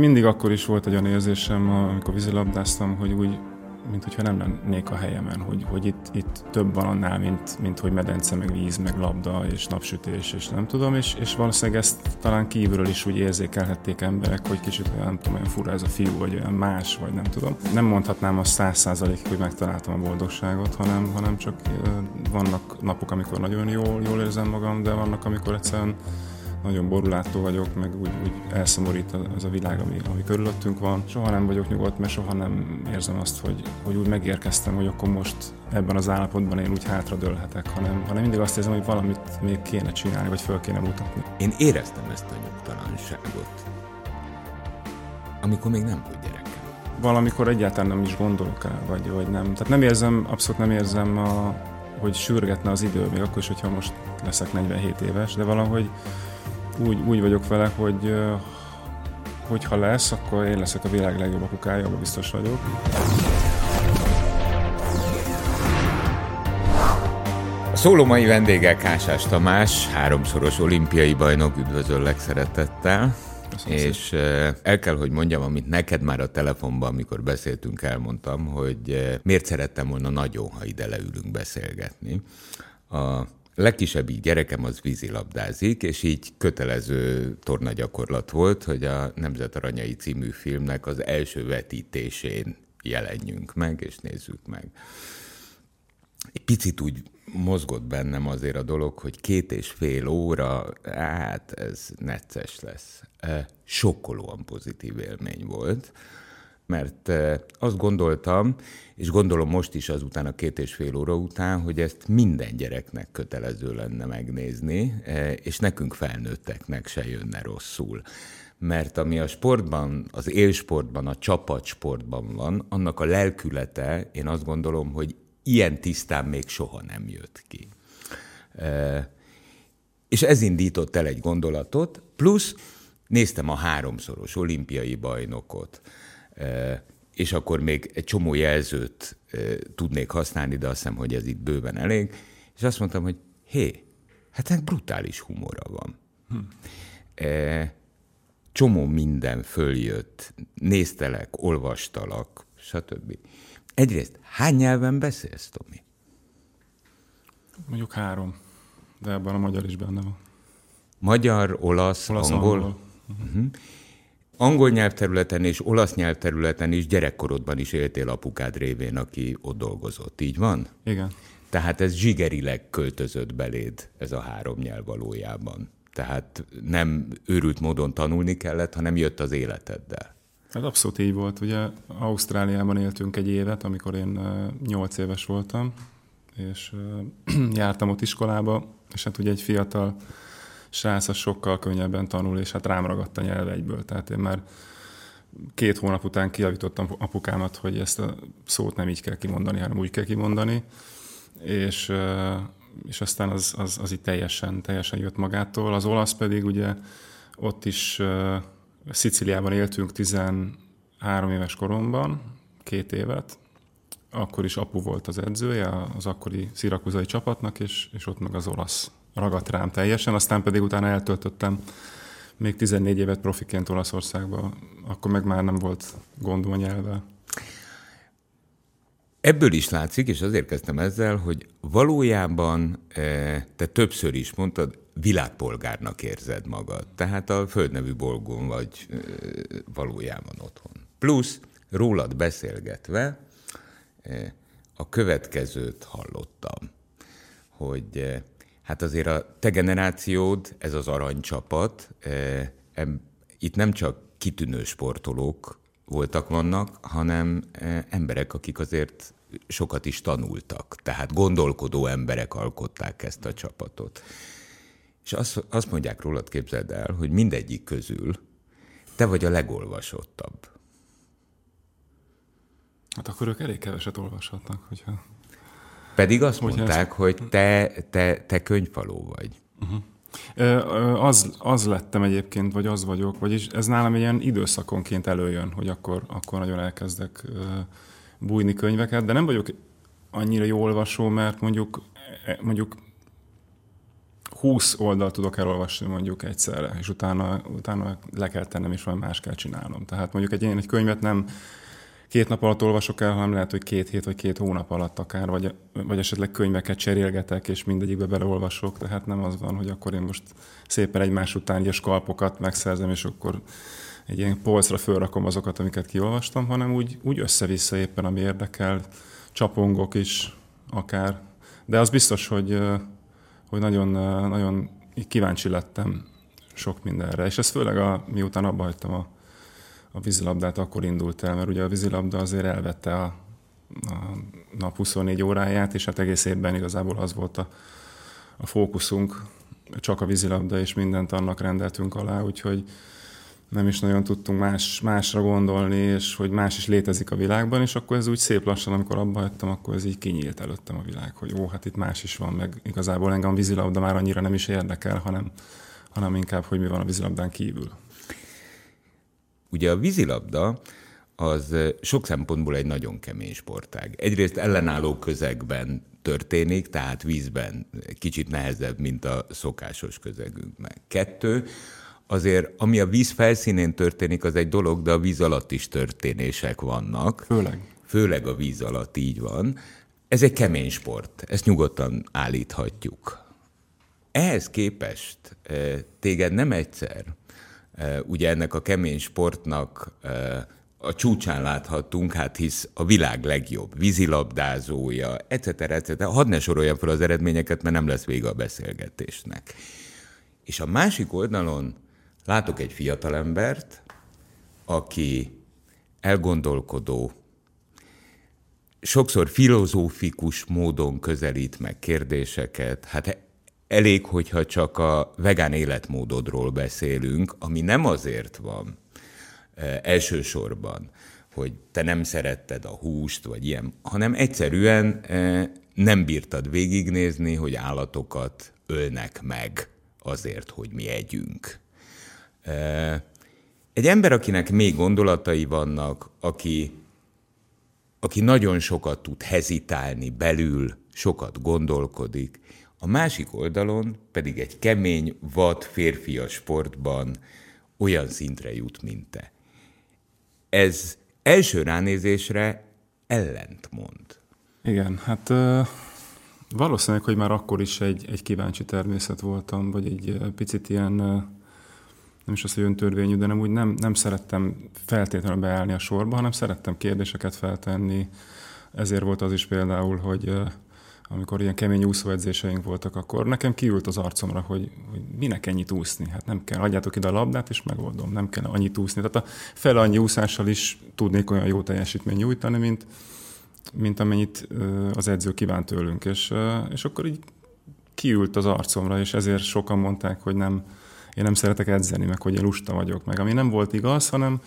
Mindig akkor is volt egy olyan érzésem, amikor vízilabdáztam, hogy úgy mint hogyha nem lennék a helyemen, hogy, hogy itt, itt több van annál, mint, mint hogy medence, meg víz, meg labda, és napsütés, és nem tudom, és, és valószínűleg ezt talán kívülről is úgy érzékelhették emberek, hogy kicsit olyan, nem tudom, olyan fura ez a fiú, vagy olyan más, vagy nem tudom. Nem mondhatnám azt száz százalékig, hogy megtaláltam a boldogságot, hanem, hanem csak vannak napok, amikor nagyon jól, jól érzem magam, de vannak, amikor egyszerűen nagyon borulátó vagyok, meg úgy, úgy elszomorít az a világ, ami, ami körülöttünk van. Soha nem vagyok nyugodt, mert soha nem érzem azt, hogy, hogy úgy megérkeztem, hogy akkor most ebben az állapotban én úgy hátradőlhetek, hanem, hanem mindig azt érzem, hogy valamit még kéne csinálni, vagy föl kéne mutatni. Én éreztem ezt a nyugtalanságot, amikor még nem volt gyerekem. Valamikor egyáltalán nem is gondolok el, vagy, vagy nem. Tehát nem érzem, abszolút nem érzem, a, hogy sürgetne az idő, még akkor is, hogyha most leszek 47 éves, de valahogy úgy, úgy vagyok vele, hogy hogyha lesz, akkor én leszek a világ legjobb apukája, abban biztos vagyok. A szóló mai vendége Kásás Tamás, háromszoros olimpiai bajnok, üdvözöllek szeretettel. Köszönöm és szépen. el kell, hogy mondjam, amit neked már a telefonban, amikor beszéltünk, elmondtam, hogy miért szerettem volna nagyon, ha ide leülünk beszélgetni. A legkisebbik gyerekem az vízilabdázik, és így kötelező tornagyakorlat volt, hogy a Nemzet Aranyai című filmnek az első vetítésén jelenjünk meg, és nézzük meg. Egy picit úgy mozgott bennem azért a dolog, hogy két és fél óra, hát ez necces lesz. Sokkolóan pozitív élmény volt mert azt gondoltam, és gondolom most is azután a két és fél óra után, hogy ezt minden gyereknek kötelező lenne megnézni, és nekünk felnőtteknek se jönne rosszul. Mert ami a sportban, az élsportban, a csapatsportban van, annak a lelkülete, én azt gondolom, hogy ilyen tisztán még soha nem jött ki. És ez indított el egy gondolatot, plusz néztem a háromszoros olimpiai bajnokot, és akkor még egy csomó jelzőt tudnék használni, de azt hiszem, hogy ez itt bőven elég. És azt mondtam, hogy hé, hát ennek brutális humora van. Hm. Csomó minden följött, néztelek, olvastalak, stb. Egyrészt, hány nyelven beszélsz, Tomi? Mondjuk három, de ebben a magyar is benne van. Magyar, olasz, olasz angol. angol. Uh-huh angol nyelvterületen és olasz nyelvterületen is gyerekkorodban is éltél apukád révén, aki ott dolgozott. Így van? Igen. Tehát ez zsigerileg költözött beléd, ez a három nyelv valójában. Tehát nem őrült módon tanulni kellett, hanem jött az életeddel. Ez abszolút így volt. Ugye Ausztráliában éltünk egy évet, amikor én nyolc éves voltam, és jártam ott iskolába, és hát ugye egy fiatal srác az sokkal könnyebben tanul, és hát rám ragadt a nyelv egyből. Tehát én már két hónap után kiavítottam apukámat, hogy ezt a szót nem így kell kimondani, hanem úgy kell kimondani, és, és aztán az, az, az itt teljesen, teljesen jött magától. Az olasz pedig ugye ott is Sziciliában éltünk 13 éves koromban, két évet, akkor is apu volt az edzője az akkori szirakuzai csapatnak, és, és ott meg az olasz ragadt rám teljesen, aztán pedig utána eltöltöttem még 14 évet profiként Olaszországban, akkor meg már nem volt gondom a nyelvvel. Ebből is látszik, és azért kezdtem ezzel, hogy valójában eh, te többször is mondtad, világpolgárnak érzed magad. Tehát a földnevű bolgón vagy eh, valójában otthon. Plusz rólad beszélgetve eh, a következőt hallottam, hogy Hát azért a te generációd, ez az aranycsapat, e, itt nem csak kitűnő sportolók voltak, vannak, hanem e, emberek, akik azért sokat is tanultak. Tehát gondolkodó emberek alkották ezt a csapatot. És azt, azt mondják rólad, képzeld el, hogy mindegyik közül te vagy a legolvasottabb. Hát akkor ők elég keveset olvashatnak, hogyha pedig azt hogy mondták, ez... hogy te, te, te könyvfaló vagy. Uh-huh. Az, az lettem egyébként, vagy az vagyok, vagyis ez nálam ilyen időszakonként előjön, hogy akkor, akkor nagyon elkezdek bújni könyveket, de nem vagyok annyira jó olvasó, mert mondjuk, e, mondjuk 20 oldalt tudok elolvasni mondjuk egyszerre, és utána, utána le kell tennem, és valami más kell csinálnom. Tehát mondjuk egy, én egy könyvet nem két nap alatt olvasok el, hanem lehet, hogy két hét vagy két hónap alatt akár, vagy, vagy esetleg könyveket cserélgetek, és mindegyikbe beleolvasok, tehát nem az van, hogy akkor én most szépen egymás után a skalpokat megszerzem, és akkor egy ilyen polcra fölrakom azokat, amiket kiolvastam, hanem úgy, úgy össze-vissza éppen, ami érdekel, csapongok is akár. De az biztos, hogy, hogy nagyon, nagyon kíváncsi lettem sok mindenre, és ez főleg a, miután abba hagytam a a vízilabdát akkor indult el, mert ugye a vízilabda azért elvette a, a nap 24 óráját, és hát egész évben igazából az volt a, a fókuszunk, csak a vízilabda, és mindent annak rendeltünk alá, úgyhogy nem is nagyon tudtunk más, másra gondolni, és hogy más is létezik a világban, és akkor ez úgy szép lassan, amikor abba hagytam, akkor ez így kinyílt előttem a világ, hogy jó, hát itt más is van, meg igazából engem a vízilabda már annyira nem is érdekel, hanem, hanem inkább, hogy mi van a vízilabdán kívül. Ugye a vízilabda az sok szempontból egy nagyon kemény sportág. Egyrészt ellenálló közegben történik, tehát vízben kicsit nehezebb, mint a szokásos közegünkben. Kettő, azért ami a víz felszínén történik, az egy dolog, de a víz alatt is történések vannak. Főleg. Főleg a víz alatt így van. Ez egy kemény sport, ezt nyugodtan állíthatjuk. Ehhez képest téged nem egyszer ugye ennek a kemény sportnak a csúcsán láthattunk, hát hisz a világ legjobb vízilabdázója, etc. etc. Hadd ne soroljam fel az eredményeket, mert nem lesz vége a beszélgetésnek. És a másik oldalon látok egy fiatalembert, aki elgondolkodó, sokszor filozófikus módon közelít meg kérdéseket, hát elég, hogyha csak a vegán életmódodról beszélünk, ami nem azért van e, elsősorban, hogy te nem szeretted a húst, vagy ilyen, hanem egyszerűen e, nem bírtad végignézni, hogy állatokat ölnek meg azért, hogy mi együnk. E, egy ember, akinek még gondolatai vannak, aki, aki nagyon sokat tud hezitálni belül, sokat gondolkodik, a másik oldalon pedig egy kemény, vad férfias sportban olyan szintre jut, mint te. Ez első ránézésre ellentmond. Igen, hát valószínűleg, hogy már akkor is egy, egy kíváncsi természet voltam, vagy egy picit ilyen, nem is azt, hogy öntörvényű, de nem úgy nem, nem szerettem feltétlenül beállni a sorba, hanem szerettem kérdéseket feltenni. Ezért volt az is például, hogy amikor ilyen kemény úszóedzéseink voltak, akkor nekem kiült az arcomra, hogy, hogy minek ennyit úszni. Hát nem kell, hagyjátok ide a labdát, és megoldom, nem kell annyit úszni. Tehát a fel annyi úszással is tudnék olyan jó teljesítmény nyújtani, mint, mint amennyit az edző kívánt tőlünk. És, és akkor így kiült az arcomra, és ezért sokan mondták, hogy nem, én nem szeretek edzeni, meg hogy én lusta vagyok, meg ami nem volt igaz, hanem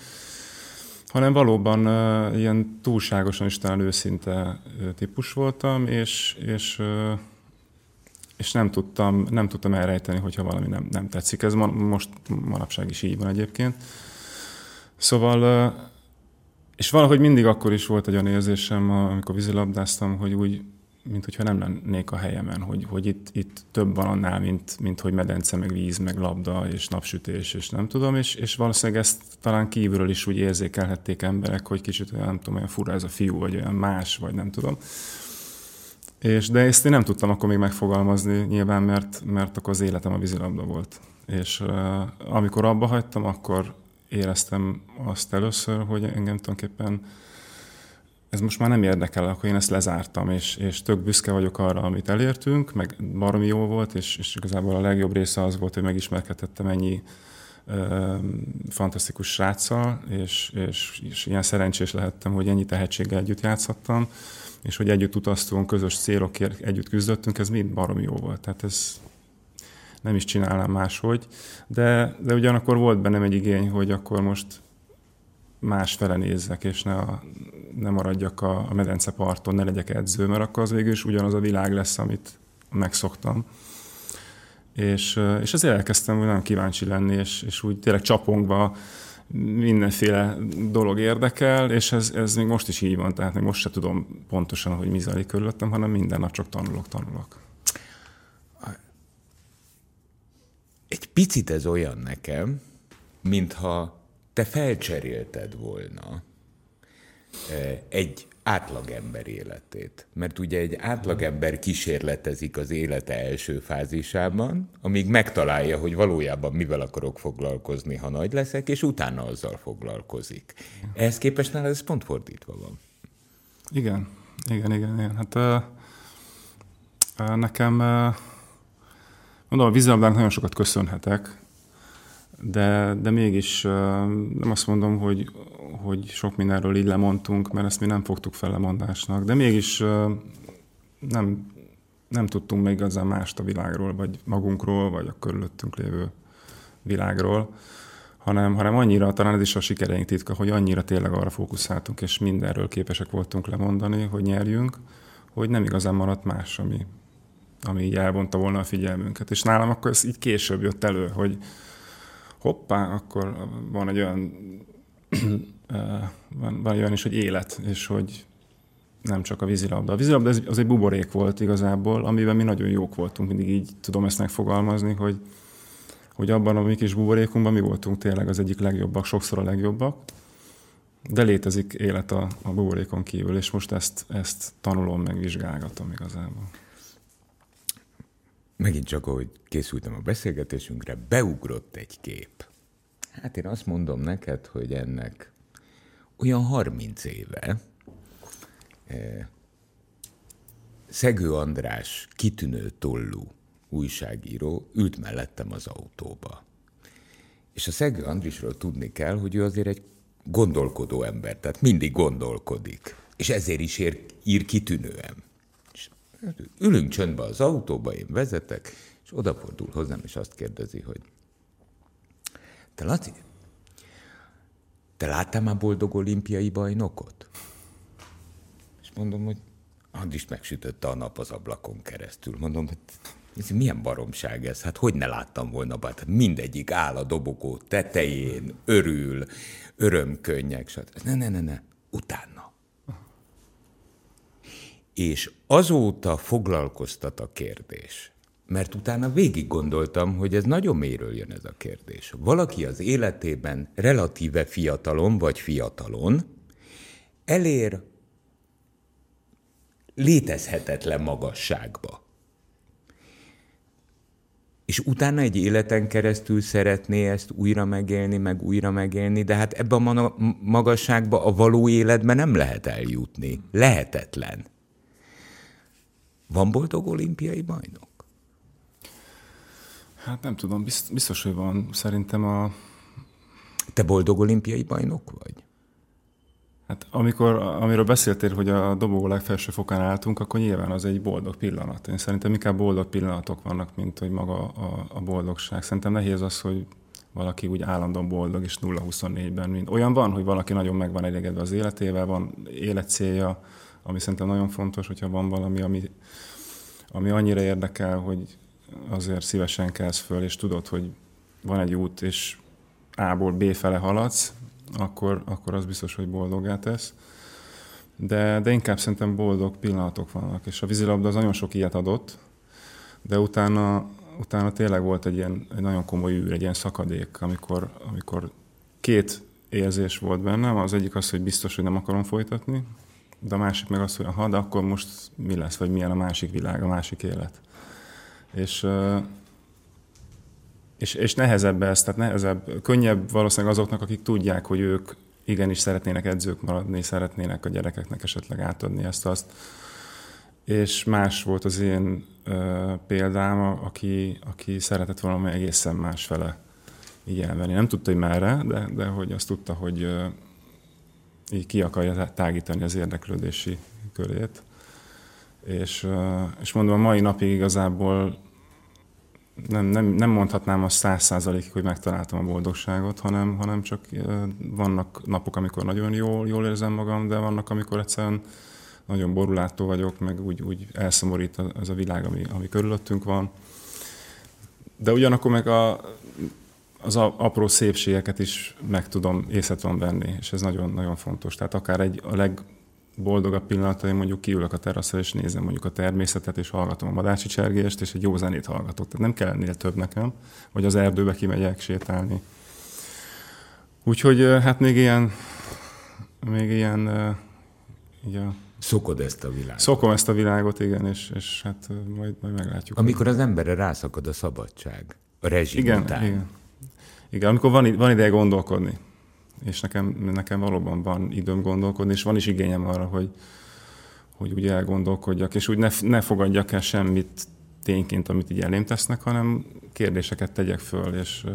hanem valóban uh, ilyen túlságosan is talán őszinte uh, típus voltam, és, és, uh, és nem, tudtam, nem tudtam elrejteni, hogyha valami nem, nem tetszik. Ez ma, most manapság is így van egyébként. Szóval, uh, és valahogy mindig akkor is volt egy olyan érzésem, amikor vízilabdáztam, hogy úgy mint hogyha nem lennék a helyemen, hogy, hogy itt, itt több van annál, mint, mint hogy medence, meg víz, meg labda, és napsütés, és nem tudom, és, és valószínűleg ezt talán kívülről is úgy érzékelhették emberek, hogy kicsit olyan, nem tudom, olyan fura ez a fiú, vagy olyan más, vagy nem tudom. És, de ezt én nem tudtam akkor még megfogalmazni nyilván, mert, mert akkor az életem a vízilabda volt. És uh, amikor abba hagytam, akkor éreztem azt először, hogy engem tulajdonképpen ez most már nem érdekel, akkor én ezt lezártam, és, és tök büszke vagyok arra, amit elértünk, meg baromi jó volt, és, és igazából a legjobb része az volt, hogy megismerkedhettem ennyi ö, fantasztikus sráccal, és, és, és ilyen szerencsés lehettem, hogy ennyi tehetséggel együtt játszhattam, és hogy együtt utaztunk, közös célokért együtt küzdöttünk, ez mind baromi jó volt. Tehát ez nem is csinálnám máshogy, de, de ugyanakkor volt bennem egy igény, hogy akkor most más fele nézzek, és ne, a, ne maradjak a, a medence parton, ne legyek edző, mert akkor az végül is ugyanaz a világ lesz, amit megszoktam. És, és ezért elkezdtem nagyon kíváncsi lenni, és, és úgy tényleg csapongva mindenféle dolog érdekel, és ez, ez még most is így van, tehát még most se tudom pontosan, hogy mi zajlik körülöttem, hanem minden nap csak tanulok, tanulok. egy picit ez olyan nekem, mintha te felcserélted volna egy átlagember életét. Mert ugye egy átlagember kísérletezik az élete első fázisában, amíg megtalálja, hogy valójában mivel akarok foglalkozni, ha nagy leszek, és utána azzal foglalkozik. Ehhez képest nála ez pont fordítva van. Igen, igen, igen. igen. Hát uh, nekem, uh, mondom, a vízilabdának nagyon sokat köszönhetek, de, de mégis nem azt mondom, hogy hogy sok mindenről így lemondtunk, mert ezt mi nem fogtuk fel lemondásnak, de mégis nem, nem tudtunk még igazán mást a világról, vagy magunkról, vagy a körülöttünk lévő világról, hanem, hanem annyira, talán ez is a sikereink titka, hogy annyira tényleg arra fókuszáltunk, és mindenről képesek voltunk lemondani, hogy nyerjünk, hogy nem igazán maradt más, ami, ami így elvonta volna a figyelmünket. És nálam akkor ez így később jött elő, hogy hoppá, akkor van egy olyan van, van olyan is, hogy élet, és hogy nem csak a vízilabda. A vízilabda az, egy buborék volt igazából, amiben mi nagyon jók voltunk, mindig így tudom ezt megfogalmazni, hogy, hogy abban a mi kis buborékunkban mi voltunk tényleg az egyik legjobbak, sokszor a legjobbak, de létezik élet a, a buborékon kívül, és most ezt, ezt tanulom, meg vizsgálgatom igazából. Megint csak, ahogy készültem a beszélgetésünkre, beugrott egy kép. Hát én azt mondom neked, hogy ennek olyan 30 éve eh, Szegő András kitűnő tollú újságíró ült mellettem az autóba. És a Szegő Andrisról tudni kell, hogy ő azért egy gondolkodó ember, tehát mindig gondolkodik. És ezért is ér, ír kitűnően. Ülünk csöndbe az autóba, én vezetek, és odafordul hozzám, és azt kérdezi, hogy te Laci, te láttál már boldog olimpiai bajnokot? És mondom, hogy is megsütötte a nap az ablakon keresztül. Mondom, hogy ez milyen baromság ez? Hát hogy ne láttam volna, hát mindegyik áll a dobogó tetején, örül, örömkönnyek, stb. Ne, ne, ne, ne, utána. És azóta foglalkoztat a kérdés, mert utána végig gondoltam, hogy ez nagyon mélyről jön ez a kérdés. Valaki az életében relatíve fiatalon vagy fiatalon elér létezhetetlen magasságba. És utána egy életen keresztül szeretné ezt újra megélni, meg újra megélni, de hát ebben a magasságba a való életben nem lehet eljutni. Lehetetlen. Van boldog olimpiai bajnok? Hát nem tudom, biztos, hogy van. Szerintem a... Te boldog olimpiai bajnok vagy? Hát amikor, amiről beszéltél, hogy a dobogó legfelső fokán álltunk, akkor nyilván az egy boldog pillanat. Én szerintem inkább boldog pillanatok vannak, mint hogy maga a, a boldogság. Szerintem nehéz az, hogy valaki úgy állandóan boldog és 0-24-ben. Mint. Olyan van, hogy valaki nagyon meg van elégedve az életével, van életcélja, ami szerintem nagyon fontos, hogyha van valami, ami, ami annyira érdekel, hogy azért szívesen kelsz föl, és tudod, hogy van egy út, és A-ból B fele haladsz, akkor, akkor az biztos, hogy boldogá tesz. De, de inkább szerintem boldog pillanatok vannak, és a vízilabda az nagyon sok ilyet adott, de utána, utána tényleg volt egy, ilyen, egy nagyon komoly űr, egy ilyen szakadék, amikor, amikor két érzés volt bennem, az egyik az, hogy biztos, hogy nem akarom folytatni, de a másik meg az, hogy ha, de akkor most mi lesz, vagy milyen a másik világ, a másik élet. És, és, és nehezebb ez, tehát nehezebb, könnyebb valószínűleg azoknak, akik tudják, hogy ők igenis szeretnének edzők maradni, szeretnének a gyerekeknek esetleg átadni ezt azt. És más volt az én ö, példám, aki, aki szeretett valami egészen más fele így elvenni. Nem tudta, hogy merre, de, de hogy azt tudta, hogy így ki akarja tágítani az érdeklődési körét. És, és mondom, a mai napig igazából nem, nem, nem mondhatnám azt száz százalékig, hogy megtaláltam a boldogságot, hanem, hanem csak vannak napok, amikor nagyon jól, jól érzem magam, de vannak, amikor egyszerűen nagyon borulátó vagyok, meg úgy, úgy elszomorít az a világ, ami, ami körülöttünk van. De ugyanakkor meg a, az apró szépségeket is meg tudom, észre tudom venni, és ez nagyon-nagyon fontos. Tehát akár egy a leg boldogabb pillanataim mondjuk kiülök a teraszra, és nézem mondjuk a természetet, és hallgatom a madácsi csergést, és egy jó zenét hallgatok. Tehát nem kell ennél több nekem, vagy az erdőbe kimegyek sétálni. Úgyhogy hát még ilyen, még ilyen, így a Szokod ezt a világot. Szokom ezt a világot, igen, és, és hát majd, majd meglátjuk. Amikor az emberre rászakad a szabadság, a rezsim igen, után. Igen, igen, amikor van, van ideje gondolkodni, és nekem, nekem valóban van időm gondolkodni, és van is igényem arra, hogy, hogy úgy elgondolkodjak, és úgy ne, ne fogadjak el semmit tényként, amit így elém tesznek, hanem kérdéseket tegyek föl, és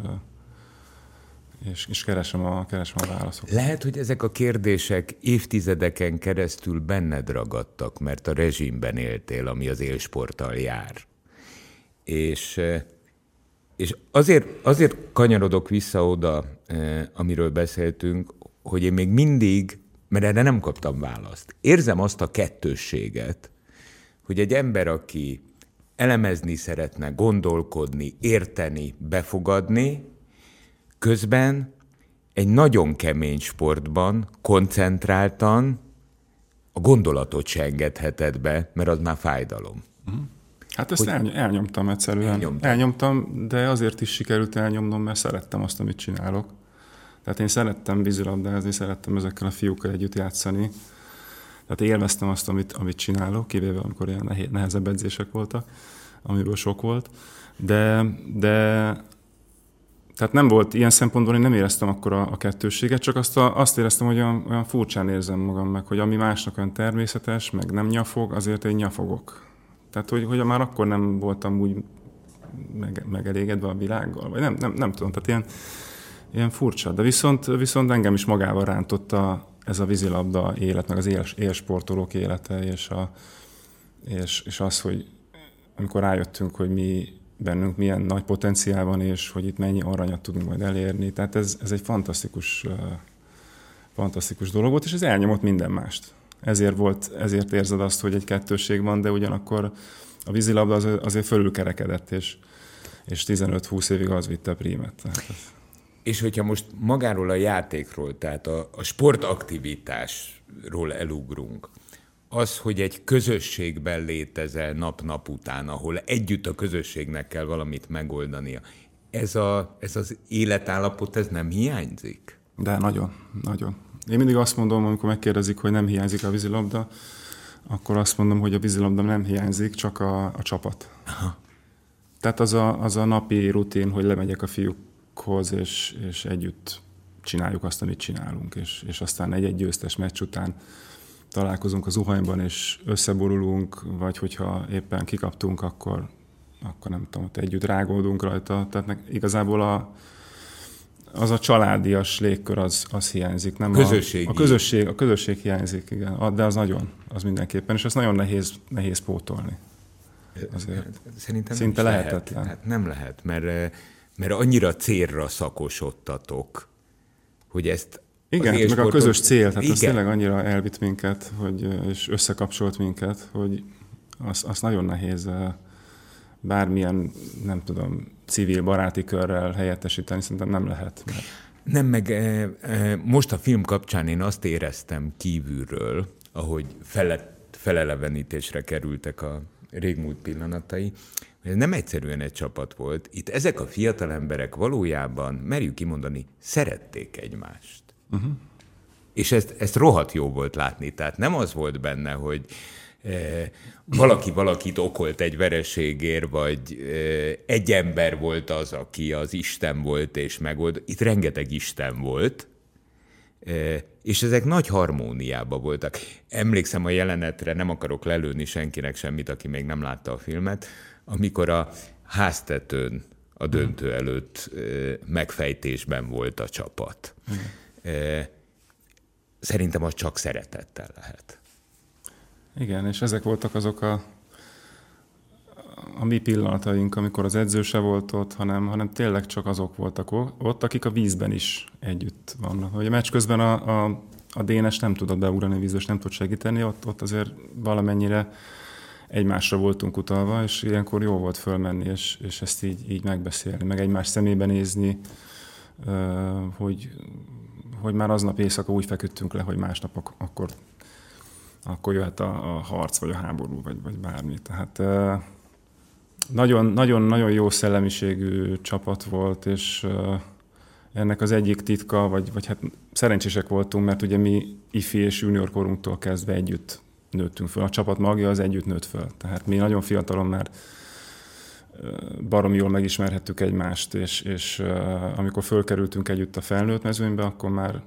és, és keresem, a, keresem a válaszokat. Lehet, hogy ezek a kérdések évtizedeken keresztül benned ragadtak, mert a rezsimben éltél, ami az élsporttal jár. És, és azért, azért kanyarodok vissza oda, eh, amiről beszéltünk, hogy én még mindig, mert erre nem kaptam választ, érzem azt a kettősséget, hogy egy ember, aki elemezni szeretne, gondolkodni, érteni, befogadni, Közben egy nagyon kemény sportban koncentráltan a gondolatot se engedheted be, mert az már fájdalom. Uh-huh. Hát ezt hogy elnyomtam egyszerűen. Elnyomtam. elnyomtam, de azért is sikerült elnyomnom, mert szerettem azt, amit csinálok. Tehát én szerettem vízilabdázni, szerettem ezekkel a fiúkkal együtt játszani. Tehát élveztem azt, amit, amit csinálok, kivéve amikor ilyen nehezebb edzések voltak, amiből sok volt. De, de tehát nem volt ilyen szempontból, én nem éreztem akkor a, a kettősséget, csak azt, a, azt éreztem, hogy olyan, olyan furcsán érzem magam meg, hogy ami másnak olyan természetes, meg nem nyafog, azért én nyafogok. Tehát, hogy, hogy már akkor nem voltam úgy meg, megelégedve a világgal, vagy nem, nem, nem tudom, tehát ilyen, ilyen furcsa. De viszont, viszont engem is magával rántotta ez a vízilabda élet, meg az él, élsportolók élete, és, a, és, és az, hogy amikor rájöttünk, hogy mi bennünk milyen nagy potenciál van, és hogy itt mennyi aranyat tudunk majd elérni. Tehát ez, ez egy fantasztikus, fantasztikus dolog volt, és ez elnyomott minden mást. Ezért volt, ezért érzed azt, hogy egy kettőség van, de ugyanakkor a vízilabda az, azért fölülkerekedett, és, és 15-20 évig az vitte a prímet. Tehát És hogyha most magáról a játékról, tehát a, a sportaktivitásról elugrunk, az, hogy egy közösségben létezel nap-nap után, ahol együtt a közösségnek kell valamit megoldania, ez, a, ez az életállapot, ez nem hiányzik? De nagyon, nagyon. Én mindig azt mondom, amikor megkérdezik, hogy nem hiányzik a vízilabda, akkor azt mondom, hogy a vízilabda nem hiányzik, csak a, a csapat. Aha. Tehát az a, az a napi rutin, hogy lemegyek a fiúkhoz, és, és együtt csináljuk azt, amit csinálunk, és, és aztán egy-egy győztes meccs után találkozunk az zuhanyban, és összeborulunk, vagy hogyha éppen kikaptunk, akkor, akkor nem tudom, ott együtt rágódunk rajta. Tehát igazából a, az a családias légkör az, az hiányzik. Nem Közösségi. A, a, közösség, a közösség hiányzik, igen. De az nagyon, az mindenképpen, és az nagyon nehéz, nehéz pótolni. Azért Szerintem Szinte nem lehetetlen. Lehet. Hát nem lehet, mert, mert annyira célra szakosodtatok, hogy ezt igen, meg sportot... a közös cél, tehát Igen. az tényleg annyira elvitt minket, hogy, és összekapcsolt minket, hogy az, az nagyon nehéz bármilyen, nem tudom, civil baráti körrel helyettesíteni, szerintem nem lehet. Mert... Nem, meg most a film kapcsán én azt éreztem kívülről, ahogy fele, felelevenítésre kerültek a régmúlt pillanatai, hogy ez nem egyszerűen egy csapat volt. Itt ezek a fiatal emberek valójában, merjük kimondani, szerették egymást. Uh-huh. És ezt, ezt rohadt jó volt látni. Tehát nem az volt benne, hogy valaki valakit okolt egy vereségért, vagy e, egy ember volt az, aki az Isten volt és megold. Itt rengeteg Isten volt, e, és ezek nagy harmóniában voltak. Emlékszem a jelenetre, nem akarok lelőni senkinek semmit, aki még nem látta a filmet, amikor a háztetőn a döntő előtt megfejtésben volt a csapat. Uh-huh. Szerintem az csak szeretettel lehet. Igen, és ezek voltak azok a, a mi pillanataink, amikor az edző se volt ott, hanem, hanem tényleg csak azok voltak ott, akik a vízben is együtt vannak. Hogy a meccs közben a, a, a Dénes nem tudott beugrani a vízbe, nem tud segíteni, ott, ott azért valamennyire egymásra voltunk utalva, és ilyenkor jó volt fölmenni, és, és ezt így, így megbeszélni, meg egymás szemébe nézni, hogy hogy már aznap éjszaka úgy feküdtünk le, hogy másnap ak- akkor akkor jöhet a, a harc, vagy a háború, vagy, vagy bármi. Tehát nagyon-nagyon jó szellemiségű csapat volt, és ennek az egyik titka, vagy, vagy hát szerencsések voltunk, mert ugye mi ifi és junior korunktól kezdve együtt nőttünk föl. A csapat magja az együtt nőtt föl. Tehát mi nagyon fiatalon már baromi jól megismerhettük egymást, és, és amikor fölkerültünk együtt a felnőtt mezőnybe, akkor már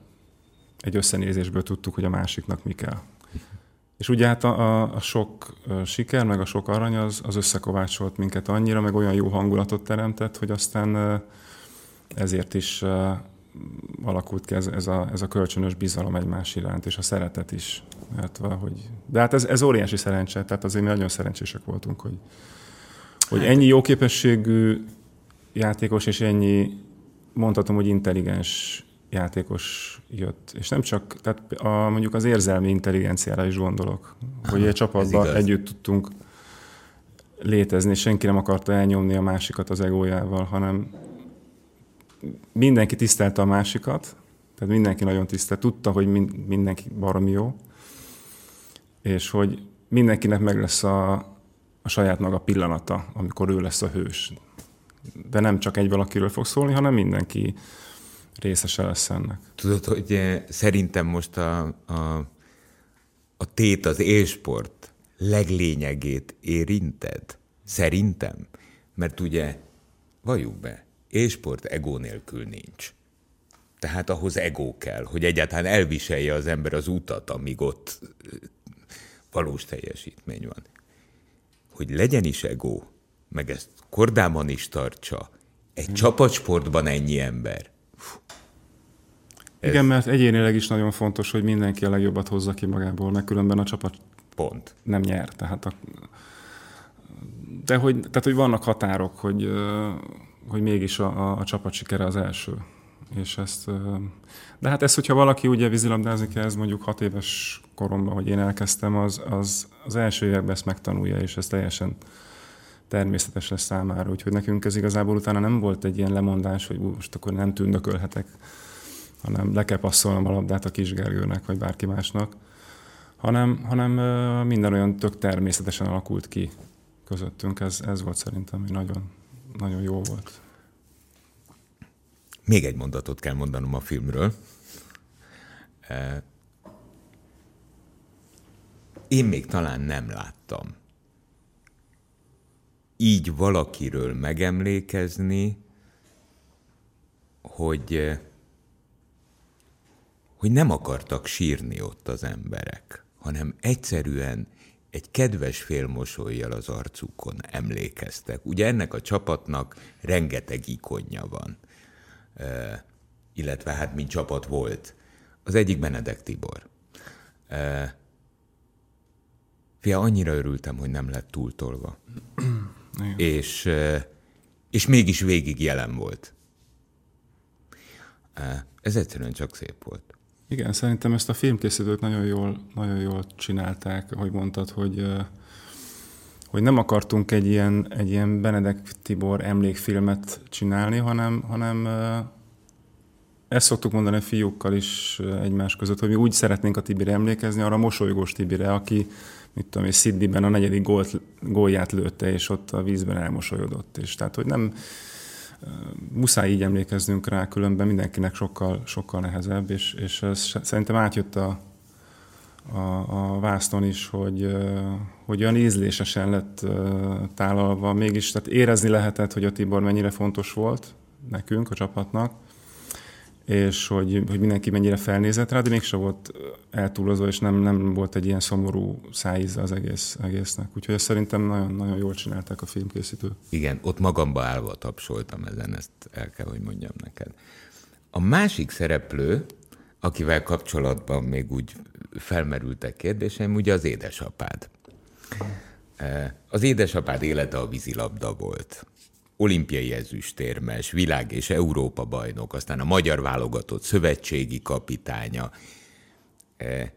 egy összenézésből tudtuk, hogy a másiknak mi kell. És ugye hát a, a, a sok siker, meg a sok arany az, az összekovácsolt minket annyira, meg olyan jó hangulatot teremtett, hogy aztán ezért is alakult ki ez, ez, a, ez a kölcsönös bizalom egymás iránt, és a szeretet is. Mert valahogy... De hát ez, ez óriási szerencse, tehát azért mi nagyon szerencsések voltunk, hogy, hogy hát- ennyi jó képességű játékos, és ennyi, mondhatom, hogy intelligens játékos jött. És nem csak, tehát a, mondjuk az érzelmi intelligenciára is gondolok, hogy egy csapatban együtt tudtunk létezni, és senki nem akarta elnyomni a másikat az egójával, hanem mindenki tisztelte a másikat, tehát mindenki nagyon tisztelt, tudta, hogy mindenki baromi jó, és hogy mindenkinek meg lesz a, a saját maga pillanata, amikor ő lesz a hős. De nem csak egy valakiről fog szólni, hanem mindenki részese lesz ennek. Tudod, hogy szerintem most a, a, a tét, az élsport leglényegét érinted? Szerintem. Mert ugye, valljuk be, élsport ego nélkül nincs. Tehát ahhoz ego kell, hogy egyáltalán elviselje az ember az utat, amíg ott valós teljesítmény van. Hogy legyen is ego, meg ezt kordában is tartsa, egy hmm. csapatsportban ennyi ember, ez... Igen, mert egyénileg is nagyon fontos, hogy mindenki a legjobbat hozza ki magából, mert különben a csapat Pont. nem nyer. Tehát a... De hogy, tehát, hogy vannak határok, hogy, hogy mégis a, a, a csapat sikere az első. És ezt, de hát ez, hogyha valaki ugye vízilabdázni kezd, mondjuk hat éves koromban, hogy én elkezdtem, az, az, az első években ezt megtanulja, és ez teljesen természetes lesz számára. Úgyhogy nekünk ez igazából utána nem volt egy ilyen lemondás, hogy most akkor nem tündökölhetek hanem le kell passzolnom a labdát a Gergőnek, vagy bárki másnak, hanem, hanem minden olyan tök természetesen alakult ki közöttünk. Ez, ez volt szerintem, hogy nagyon, nagyon jó volt. Még egy mondatot kell mondanom a filmről. Én még talán nem láttam. Így valakiről megemlékezni, hogy hogy nem akartak sírni ott az emberek, hanem egyszerűen egy kedves félmosolyjal az arcukon emlékeztek. Ugye ennek a csapatnak rengeteg ikonja van, e, illetve hát mint csapat volt. Az egyik Benedek Tibor. E, fia, annyira örültem, hogy nem lett túltolva. és, és mégis végig jelen volt. Ez egyszerűen csak szép volt. Igen, szerintem ezt a filmkészítők nagyon jól, nagyon jól csinálták, ahogy mondtad, hogy, hogy nem akartunk egy ilyen, egy ilyen Benedek Tibor emlékfilmet csinálni, hanem, hanem ezt szoktuk mondani a fiúkkal is egymás között, hogy mi úgy szeretnénk a Tibire emlékezni, arra a mosolygós Tibire, aki, mit tudom én, Sydneyben a negyedik gólt, gólját lőtte, és ott a vízben elmosolyodott. És tehát, hogy nem, muszáj így emlékeznünk rá, különben mindenkinek sokkal, sokkal nehezebb, és, és ez szerintem átjött a, a, a vászton is, hogy, hogy olyan ízlésesen lett tálalva, mégis tehát érezni lehetett, hogy a Tibor mennyire fontos volt nekünk, a csapatnak, és hogy, hogy mindenki mennyire felnézett rá, de mégsem volt eltúlozó, és nem, nem volt egy ilyen szomorú szájíze az egész, egésznek. Úgyhogy ezt szerintem nagyon, nagyon jól csinálták a filmkészítők. Igen, ott magamba állva tapsoltam ezen, ezt el kell, hogy mondjam neked. A másik szereplő, akivel kapcsolatban még úgy felmerültek kérdéseim, ugye az édesapád. Az édesapád élete a vízilabda volt olimpiai ezüstérmes, világ és Európa bajnok, aztán a magyar válogatott szövetségi kapitánya. E,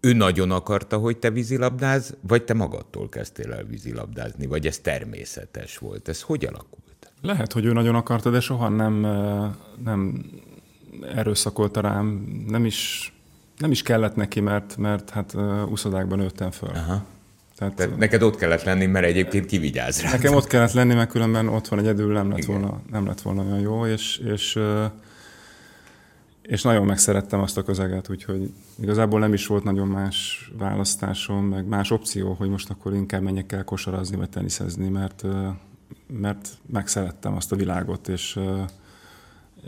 ő nagyon akarta, hogy te vízilabdáz, vagy te magadtól kezdtél el vízilabdázni, vagy ez természetes volt? Ez hogy alakult? Lehet, hogy ő nagyon akarta, de soha nem, e, nem erőszakolta rám, nem is, nem is kellett neki, mert, mert hát úszodákban nőttem föl. Aha. Tehát, Tehát neked ott kellett lenni, mert egyébként kivigyáz rá. Nekem ott kellett lenni, mert különben ott van egyedül, nem lett, volna, nem lett volna olyan jó, és, és, és nagyon megszerettem azt a közeget, úgyhogy igazából nem is volt nagyon más választásom, meg más opció, hogy most akkor inkább menjek el kosarazni, vagy teniszezni, mert, mert megszerettem azt a világot, és,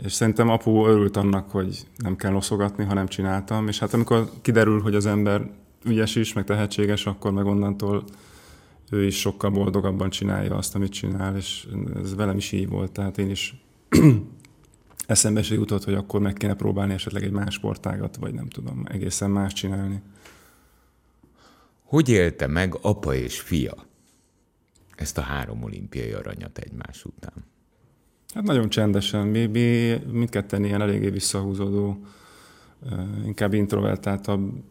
és szerintem apu örült annak, hogy nem kell noszogatni, ha nem csináltam, és hát amikor kiderül, hogy az ember ügyes is, meg tehetséges, akkor meg onnantól ő is sokkal boldogabban csinálja azt, amit csinál, és ez velem is így volt, tehát én is eszembe se jutott, hogy akkor meg kéne próbálni esetleg egy más sportágat, vagy nem tudom, egészen más csinálni. Hogy élte meg apa és fia ezt a három olimpiai aranyat egymás után? Hát nagyon csendesen. Mi, mi mindketten ilyen eléggé visszahúzódó, inkább introvertáltabb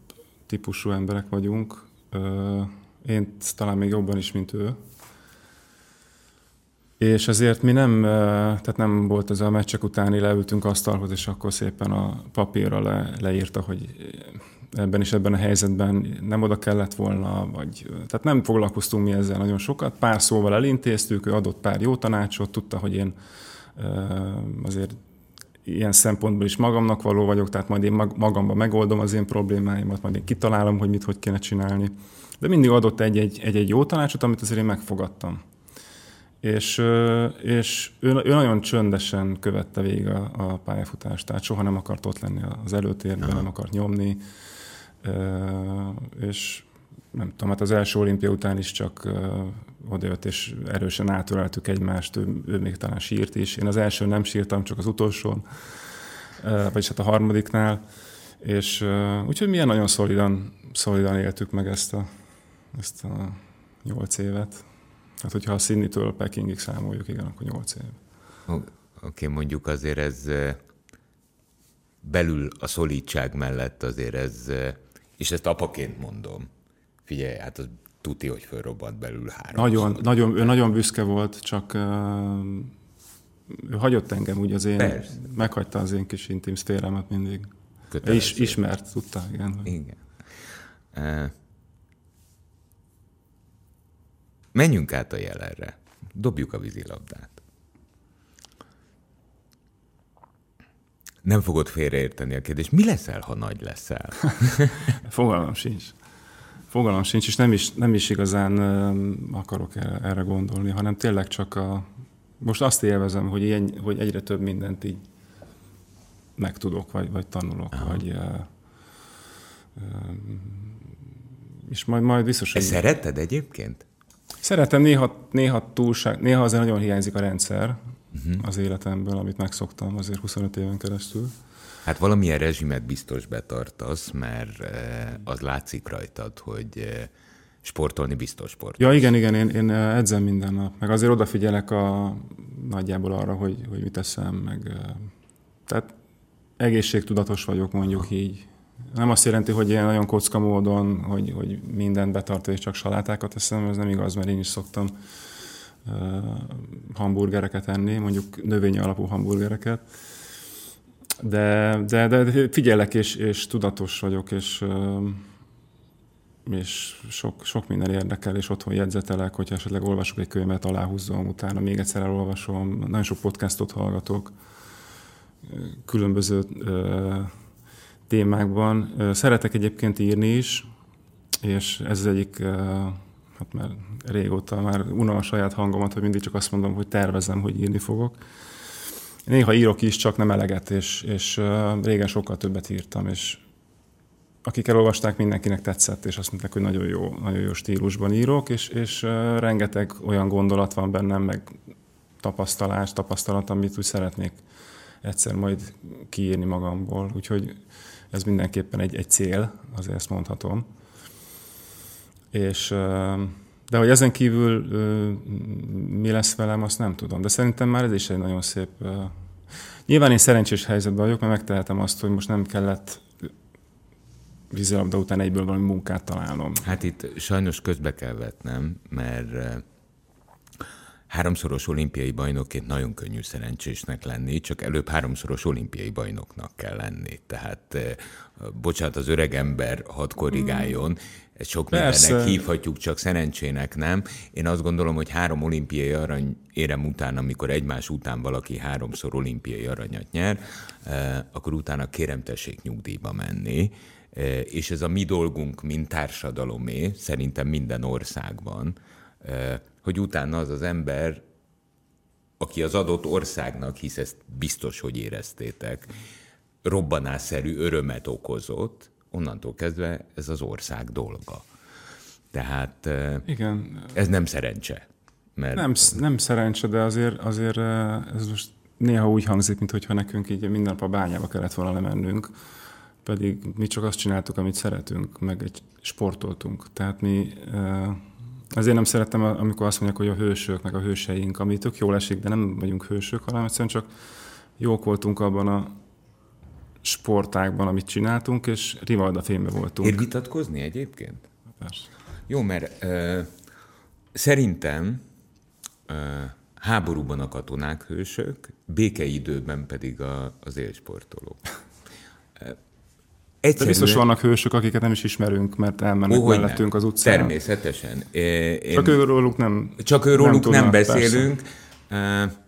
típusú emberek vagyunk. Én talán még jobban is, mint ő. És ezért mi nem, tehát nem volt ez a meccsek utáni leültünk asztalhoz, és akkor szépen a papírra le, leírta, hogy ebben is ebben a helyzetben nem oda kellett volna, vagy tehát nem foglalkoztunk mi ezzel nagyon sokat. Pár szóval elintéztük, ő adott pár jó tanácsot, tudta, hogy én azért ilyen szempontból is magamnak való vagyok, tehát majd én magamban megoldom az én problémáimat, majd én kitalálom, hogy mit hogy kéne csinálni. De mindig adott egy-egy jó tanácsot, amit azért én megfogadtam. És, és ő, ő nagyon csöndesen követte végig a, a pályafutást, tehát soha nem akart ott lenni az előtérben, Aha. nem akart nyomni, és nem tudom, hát az első olimpia után is csak odajött, és erősen átöleltük egymást, ő, ő még talán sírt is. Én az első nem sírtam, csak az utolsón, vagyis hát a harmadiknál, és úgyhogy milyen nagyon szolidan, szolidan éltük meg ezt a, ezt a nyolc évet. Hát, hogyha a Sydney-től Pekingig számoljuk, igen, akkor nyolc év. Oké, okay, mondjuk azért ez belül a szolítság mellett azért ez, és ezt apaként mondom, figyelj, hát az tuti, hogy fölrobbant belül három. Nagyon, nagyon, ő nagyon büszke volt, csak uh, ő hagyott engem, úgy az én, Persze. meghagyta az én kis intim szférámat mindig. És ismert, tudta, igen. Hogy... Igen. Uh, menjünk át a jelenre. Dobjuk a vízilabdát. Nem fogod félreérteni a kérdést. Mi leszel, ha nagy leszel? Fogalmam sincs. Fogalmam sincs, és nem is, nem is igazán akarok erre, erre gondolni, hanem tényleg csak a... Most azt élvezem, hogy, ilyen, hogy egyre több mindent így megtudok, vagy, vagy tanulok, Aha. vagy... Uh, uh, és majd, majd biztos, hogy... Szereted egyébként? Szeretem, néha, néha túlság, néha azért nagyon hiányzik a rendszer uh-huh. az életemből, amit megszoktam azért 25 éven keresztül. Hát valamilyen rezsimet biztos betartasz, mert eh, az látszik rajtad, hogy eh, sportolni biztos sport. Ja, igen, igen, én, én eh, edzem minden nap, meg azért odafigyelek a, nagyjából arra, hogy, hogy mit teszem, meg tehát egészségtudatos vagyok, mondjuk ha. így. Nem azt jelenti, hogy ilyen nagyon kocka módon, hogy, hogy mindent betartva és csak salátákat teszem, ez nem igaz, mert én is szoktam uh, hamburgereket enni, mondjuk növényi alapú hamburgereket de, de, de figyelek, és, és tudatos vagyok, és, és sok, sok minden érdekel, és otthon jegyzetelek, hogyha esetleg olvasok egy könyvet, aláhúzom, utána még egyszer elolvasom. Nagyon sok podcastot hallgatok különböző témákban. Szeretek egyébként írni is, és ez az egyik, hát már régóta már unom a saját hangomat, hogy mindig csak azt mondom, hogy tervezem, hogy írni fogok Néha írok is, csak nem eleget, és, és régen sokkal többet írtam, és akik elolvasták, mindenkinek tetszett, és azt mondták, hogy nagyon jó, nagyon jó stílusban írok, és, és rengeteg olyan gondolat van bennem, meg tapasztalás, tapasztalat, amit úgy szeretnék egyszer majd kiírni magamból. Úgyhogy ez mindenképpen egy, egy cél, azért ezt mondhatom. És, de hogy ezen kívül mi lesz velem, azt nem tudom. De szerintem már ez is egy nagyon szép Nyilván én szerencsés helyzetben vagyok, mert megtehetem azt, hogy most nem kellett vízilabda után egyből valami munkát találnom. Hát itt sajnos közbe kell vetnem, mert háromszoros olimpiai bajnokként nagyon könnyű szerencsésnek lenni, csak előbb háromszoros olimpiai bajnoknak kell lenni. Tehát, bocsánat, az öreg ember hadd korrigáljon, ezt sok Persze. mindennek hívhatjuk, csak szerencsének nem. Én azt gondolom, hogy három olimpiai arany érem után, amikor egymás után valaki háromszor olimpiai aranyat nyer, akkor utána kérem tessék nyugdíjba menni és ez a mi dolgunk, mint társadalomé, szerintem minden országban, hogy utána az az ember, aki az adott országnak, hisz ezt biztos, hogy éreztétek, robbanásszerű örömet okozott, onnantól kezdve ez az ország dolga. Tehát Igen. ez nem szerencse. Mert... Nem, nem szerencse, de azért, azért ez most néha úgy hangzik, mintha nekünk így minden nap a bányába kellett volna lemennünk, pedig mi csak azt csináltuk, amit szeretünk, meg egy sportoltunk. Tehát mi Azért nem szerettem, amikor azt mondják, hogy a hősök, meg a hőseink, ami tök jól esik, de nem vagyunk hősök, hanem egyszerűen csak jók voltunk abban a sportákban, amit csináltunk, és Rivalda fényben voltunk. Ér vitatkozni egyébként? Persze. Jó, mert ö, szerintem ö, háborúban a katonák hősök, békeidőben pedig a, az élsportolók. Egyszerűen... De biztos vannak hősök, akiket nem is ismerünk, mert elmennek oh, mellettünk nem. az utcán. Természetesen. Én... Csak őróluk nem Csak őróluk nem, nem beszélünk. Persze.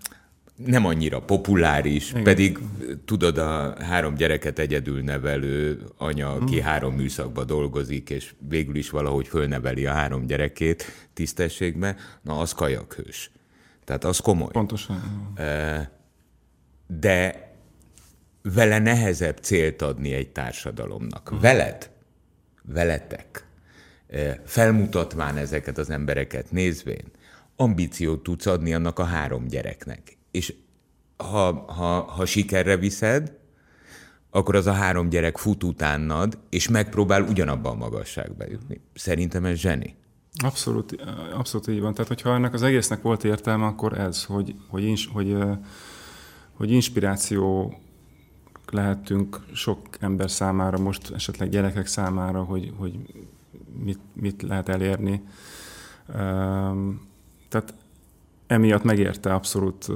Nem annyira populáris, Igen. pedig tudod, a három gyereket egyedül nevelő anya, aki hmm. három műszakba dolgozik, és végül is valahogy fölneveli a három gyerekét tisztességbe, na az kajakhős. Tehát az komoly. Pontosan. De vele nehezebb célt adni egy társadalomnak. Veled, veletek, felmutatván ezeket az embereket nézvén, ambíciót tudsz adni annak a három gyereknek. És ha, ha, ha sikerre viszed, akkor az a három gyerek fut utánad, és megpróbál ugyanabban a magasságba jutni. Szerintem ez zseni. Abszolút, abszolút így van. Tehát, hogyha ennek az egésznek volt értelme, akkor ez, hogy, hogy, hogy, hogy inspiráció lehetünk sok ember számára, most esetleg gyerekek számára, hogy, hogy mit, mit lehet elérni. Tehát emiatt megérte abszolút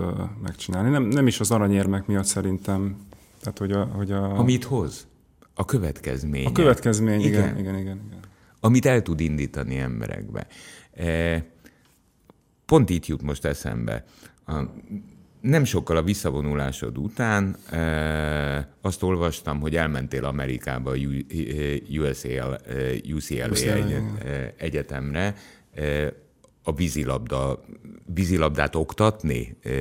megcsinálni. Nem, nem is az aranyérmek miatt szerintem. Tehát, hogy a, hogy a... Amit hoz? A következmény. A következmény, igen. igen, igen, igen, igen. Amit el tud indítani emberekbe. E, pont itt jut most eszembe. A, nem sokkal a visszavonulásod után e, azt olvastam, hogy elmentél Amerikába a UCLA, UCLA egy, egyetemre e, a vízilabda, vízilabdát oktatni, e,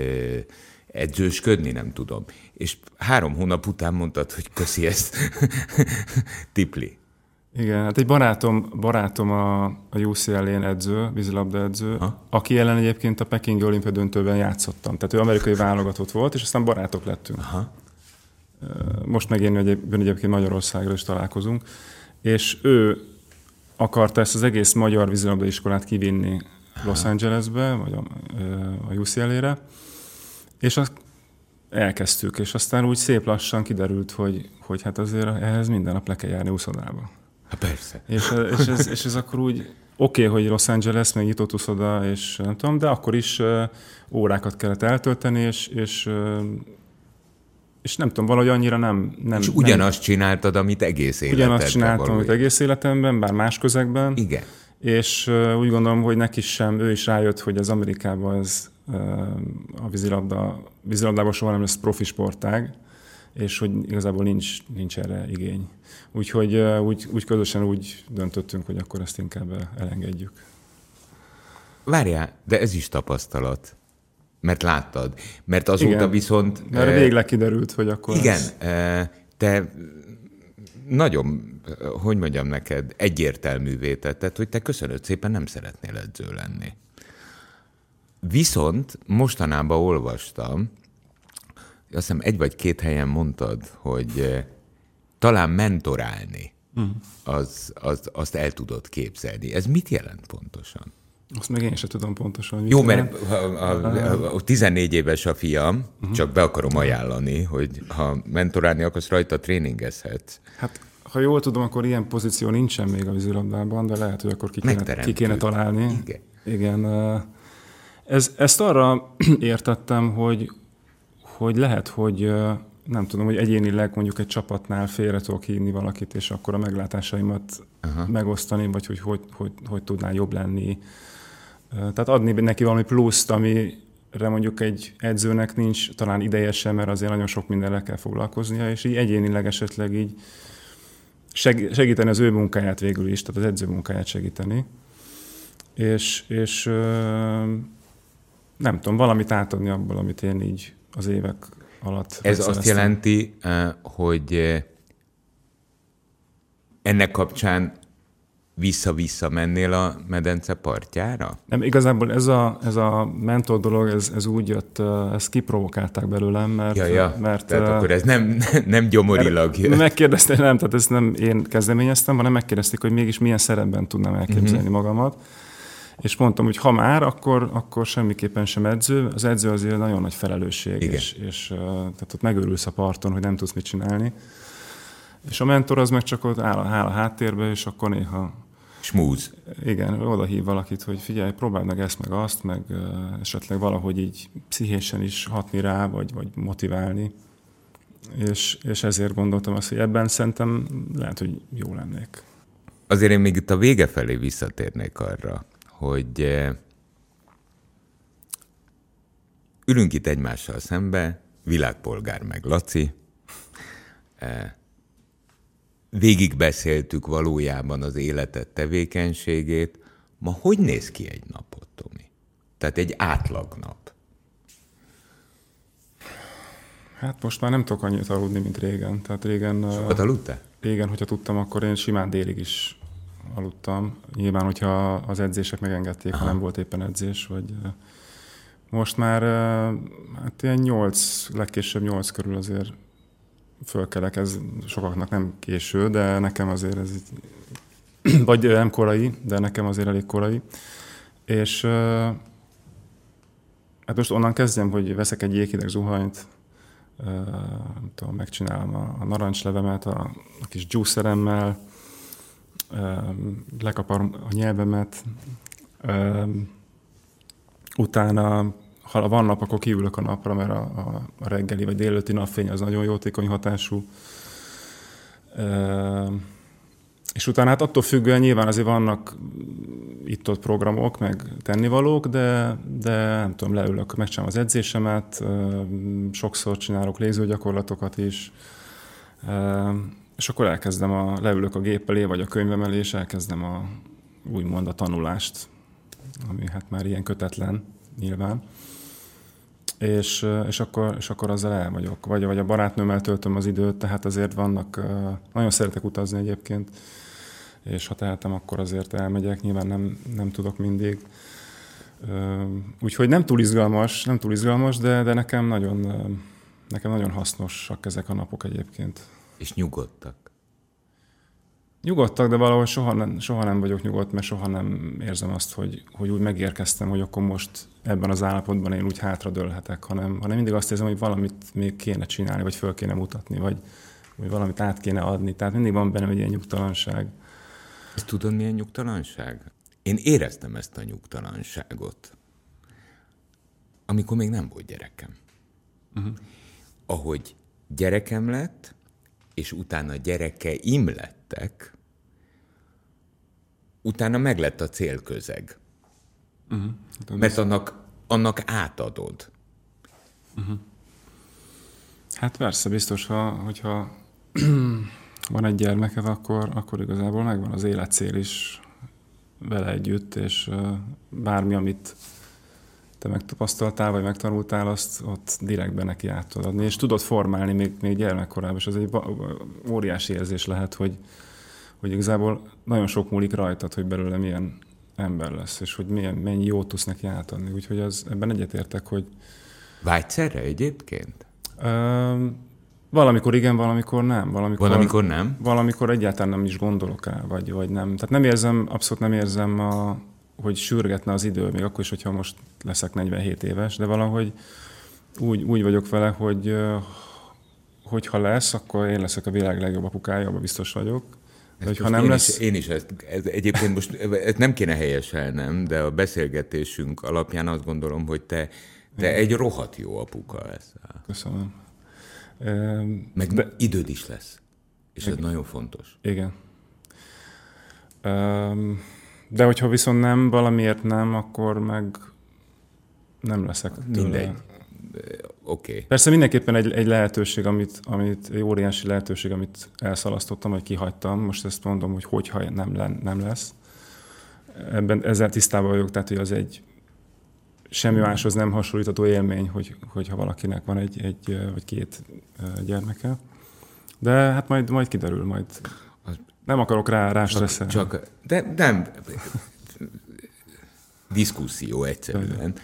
edzősködni, nem tudom. És három hónap után mondtad, hogy köszi ezt, tipli. Igen, hát egy barátom, barátom a, a UCLA-n edző, vízilabda edző, ha? aki ellen egyébként a Pekingi olimpia döntőben játszottam. Tehát ő amerikai válogatott volt, és aztán barátok lettünk. Aha. Most megérni egyébként, egyébként Magyarországra is találkozunk. És ő akarta ezt az egész magyar vízilabda iskolát kivinni Aha. Los Angelesbe, vagy a, a UCLA-re, és azt elkezdtük, és aztán úgy szép lassan kiderült, hogy, hogy hát azért ehhez minden nap le kell járni úszodába. Hát persze. És, és, ez, és ez akkor úgy oké, okay, hogy Los Angeles, meg nyitott uszoda, és nem tudom, de akkor is órákat kellett eltölteni, és, és és nem tudom, valahogy annyira nem... nem és ugyanazt nem, csináltad, amit egész életedben. Ugyanazt csináltam, amit egész életemben, bár más közegben. Igen. És uh, úgy gondolom, hogy neki sem, ő is rájött, hogy az Amerikában ez uh, a vízilabda, vízilabdában soha nem lesz profi sportág, és hogy igazából nincs, nincs erre igény. Úgyhogy úgy, úgy közösen úgy döntöttünk, hogy akkor ezt inkább elengedjük. Várjál, de ez is tapasztalat. Mert láttad. Mert azóta igen, viszont... Mert végleg kiderült, hogy akkor Igen, ez... te nagyon, hogy mondjam neked, egyértelművé tetted, hogy te köszönöd szépen nem szeretnél edző lenni. Viszont mostanában olvastam, azt hiszem egy vagy két helyen mondtad, hogy talán mentorálni, uh-huh. az, az, azt el tudod képzelni. Ez mit jelent pontosan? Azt meg én sem tudom pontosan. Jó, mert a, a, a 14 éves a fiam, uh-huh. csak be akarom ajánlani, hogy ha mentorálni akarsz rajta, tréningezhetsz. Hát ha jól tudom, akkor ilyen pozíció nincsen még a vízilabdában, de lehet, hogy akkor ki kéne, ki kéne találni. Igen. Igen. Ez, ezt arra értettem, hogy, hogy lehet, hogy nem tudom, hogy egyénileg mondjuk egy csapatnál félre tudok hívni valakit, és akkor a meglátásaimat Aha. megosztani, vagy hogy hogy, hogy hogy tudnál jobb lenni. Tehát adni neki valami pluszt, amire mondjuk egy edzőnek nincs talán ideje sem, mert azért nagyon sok mindenre kell foglalkoznia, és így egyénileg esetleg így segíteni az ő munkáját végül is, tehát az edző munkáját segíteni. És, és nem tudom, valamit átadni abból, amit én így az évek alatt. Ez azt jelenti, eh, hogy eh, ennek kapcsán vissza-vissza mennél a medence partjára? Nem, igazából ez a, ez a mentor dolog, ez, ez úgy jött, eh, ezt kiprovokálták belőlem, mert... Ja, ja. mert tehát uh, akkor ez nem, nem gyomorilag jött. Megkérdezték, nem, tehát ezt nem én kezdeményeztem, hanem megkérdezték, hogy mégis milyen szerepben tudnám elképzelni uh-huh. magamat és mondtam, hogy ha már, akkor, akkor semmiképpen sem edző. Az edző azért nagyon nagy felelősség, Igen. és, és tehát ott megőrülsz a parton, hogy nem tudsz mit csinálni. És a mentor az meg csak ott áll, áll a háttérbe, és akkor néha Smúz. Igen, oda hív valakit, hogy figyelj, próbáld meg ezt, meg azt, meg esetleg valahogy így pszichésen is hatni rá, vagy, vagy motiválni. És, és ezért gondoltam azt, hogy ebben szerintem lehet, hogy jó lennék. Azért én még itt a vége felé visszatérnék arra, hogy eh, ülünk itt egymással szembe, világpolgár meg Laci, eh, végigbeszéltük valójában az életet, tevékenységét. Ma hogy néz ki egy napot, Tomi? Tehát egy átlag nap. Hát most már nem tudok annyit aludni, mint régen. Tehát régen... Eh, Sokat aludtál? Régen, hogyha tudtam, akkor én simán délig is aludtam. Nyilván, hogyha az edzések megengedték, Aha. ha nem volt éppen edzés, vagy most már hát ilyen nyolc, legkésőbb nyolc körül azért fölkelek, ez sokaknak nem késő, de nekem azért ez így, vagy nem korai, de nekem azért elég korai. És hát most onnan kezdjem, hogy veszek egy jéghideg zuhanyt, nem tudom, megcsinálom a, a narancslevemet a, a kis gyúszeremmel, lekaparom a nyelvemet, utána, ha van nap, akkor kiülök a napra, mert a, a, reggeli vagy délőtti napfény az nagyon jótékony hatású. És utána hát attól függően nyilván azért vannak itt-ott programok, meg tennivalók, de, de nem tudom, leülök, megcsinálom az edzésemet, sokszor csinálok lézőgyakorlatokat is, és akkor elkezdem a, leülök a gép elé, vagy a könyvem elé, és elkezdem a, úgymond a tanulást, ami hát már ilyen kötetlen nyilván. És, és, akkor, és akkor azzal el vagyok. Vagy, vagy a barátnőmmel töltöm az időt, tehát azért vannak, nagyon szeretek utazni egyébként, és ha tehetem, akkor azért elmegyek, nyilván nem, nem tudok mindig. Úgyhogy nem túl izgalmas, nem túl izgalmas, de, de nekem nagyon, nekem nagyon hasznosak ezek a napok egyébként. És nyugodtak. Nyugodtak, de valahogy soha nem, soha nem vagyok nyugodt, mert soha nem érzem azt, hogy, hogy úgy megérkeztem, hogy akkor most ebben az állapotban én úgy hátradőlhetek, hanem, hanem mindig azt érzem, hogy valamit még kéne csinálni, vagy föl kéne mutatni, vagy, vagy valamit át kéne adni. Tehát mindig van bennem egy ilyen nyugtalanság. Ezt tudod, milyen nyugtalanság? Én éreztem ezt a nyugtalanságot, amikor még nem volt gyerekem. Uh-huh. Ahogy gyerekem lett, és utána gyerekeim lettek, utána meglett a célközeg. Uh-huh. Mert annak, annak átadod. Uh-huh. Hát persze, biztos, ha, hogyha van egy gyermeked, akkor, akkor igazából megvan az életcél is vele együtt, és bármi, amit te megtapasztaltál, vagy megtanultál, azt ott direktben neki át tudod adni, és tudod formálni még, még gyermekkorában, és ez egy óriási érzés lehet, hogy, hogy igazából nagyon sok múlik rajtad, hogy belőle milyen ember lesz, és hogy milyen, mennyi jót tudsz neki átadni. Úgyhogy az, ebben egyetértek, hogy... Vágysz erre egyébként? Ö, valamikor igen, valamikor nem. Valamikor, valamikor nem? Valamikor egyáltalán nem is gondolok el, vagy, vagy nem. Tehát nem érzem, abszolút nem érzem a, hogy sürgetne az idő, még akkor is, hogyha most leszek 47 éves, de valahogy úgy, úgy vagyok vele, hogy hogyha lesz, akkor én leszek a világ legjobb apukája, abban biztos vagyok. Ezt ha nem én lesz... Is, én is ezt, ez egyébként most ezt nem kéne helyeselnem, de a beszélgetésünk alapján azt gondolom, hogy te, te egy rohadt jó apuka leszel. Köszönöm. Meg de... időd is lesz. És igen. ez nagyon fontos. Igen. De hogyha viszont nem, valamiért nem, akkor meg nem leszek tőle. Mindegy. Oké. Okay. Persze mindenképpen egy, egy lehetőség, amit, amit, egy óriási lehetőség, amit elszalasztottam, vagy kihagytam. Most ezt mondom, hogy hogyha nem, nem lesz. Ebben ezzel tisztában vagyok, tehát hogy az egy semmi máshoz nem hasonlítható élmény, hogy, hogyha valakinek van egy, egy vagy két gyermeke. De hát majd, majd kiderül, majd nem akarok rá, rá stresszelni. Csak, csak, de nem, diszkuszió egyszerűen.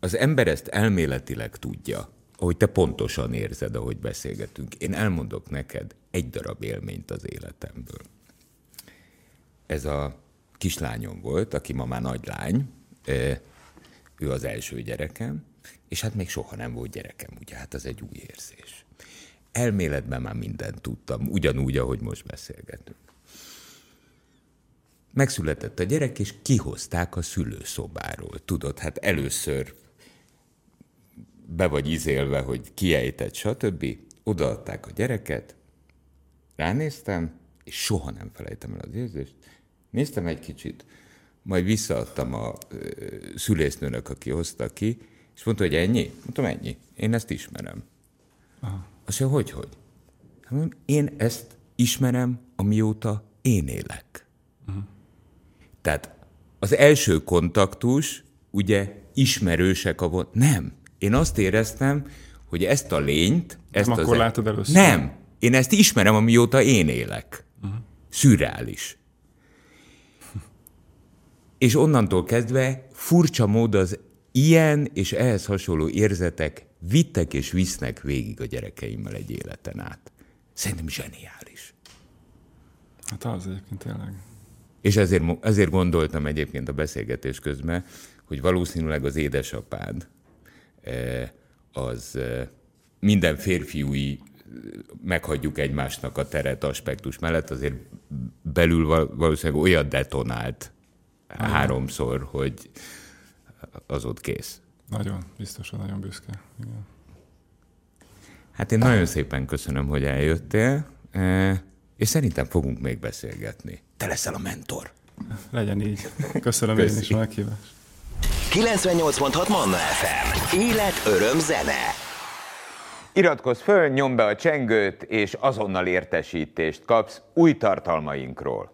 Az ember ezt elméletileg tudja, ahogy te pontosan érzed, ahogy beszélgetünk. Én elmondok neked egy darab élményt az életemből. Ez a kislányom volt, aki ma már nagylány, ő az első gyerekem, és hát még soha nem volt gyerekem, ugye, hát az egy új érzés. Elméletben már mindent tudtam, ugyanúgy, ahogy most beszélgetünk. Megszületett a gyerek, és kihozták a szülőszobáról. Tudod, hát először be vagy izélve, hogy kiejtett, stb. Odaadták a gyereket, ránéztem, és soha nem felejtem el az érzést. Néztem egy kicsit, majd visszaadtam a szülésznőnek, aki hozta ki, és mondta, hogy ennyi? Mondtam, ennyi. Én ezt ismerem. Aha. Azt mondja, hogy, hogy? Hát mondom, én ezt ismerem, amióta én élek. Uh-huh. Tehát az első kontaktus, ugye ismerősek a von... Nem. Én azt éreztem, hogy ezt a lényt... Ezt nem az akkor e... látod először? Nem. Én ezt ismerem, amióta én élek. Uh-huh. Szürreális. És onnantól kezdve furcsa mód az ilyen és ehhez hasonló érzetek vittek és visznek végig a gyerekeimmel egy életen át. Szerintem zseniális. Hát az egyébként tényleg. És ezért, ezért gondoltam egyébként a beszélgetés közben, hogy valószínűleg az édesapád eh, az eh, minden férfiúi meghagyjuk egymásnak a teret aspektus mellett, azért belül valószínűleg olyan detonált háromszor, hogy az ott kész. Nagyon, biztosan nagyon büszke. Igen. Hát én nagyon szépen köszönöm, hogy eljöttél, e, és szerintem fogunk még beszélgetni. Te leszel a mentor. Legyen így. Köszönöm Köszi. én is a meghívást. 98.6 Manna FM. Élet, öröm, zene. Iratkozz föl, nyomd be a csengőt, és azonnal értesítést kapsz új tartalmainkról.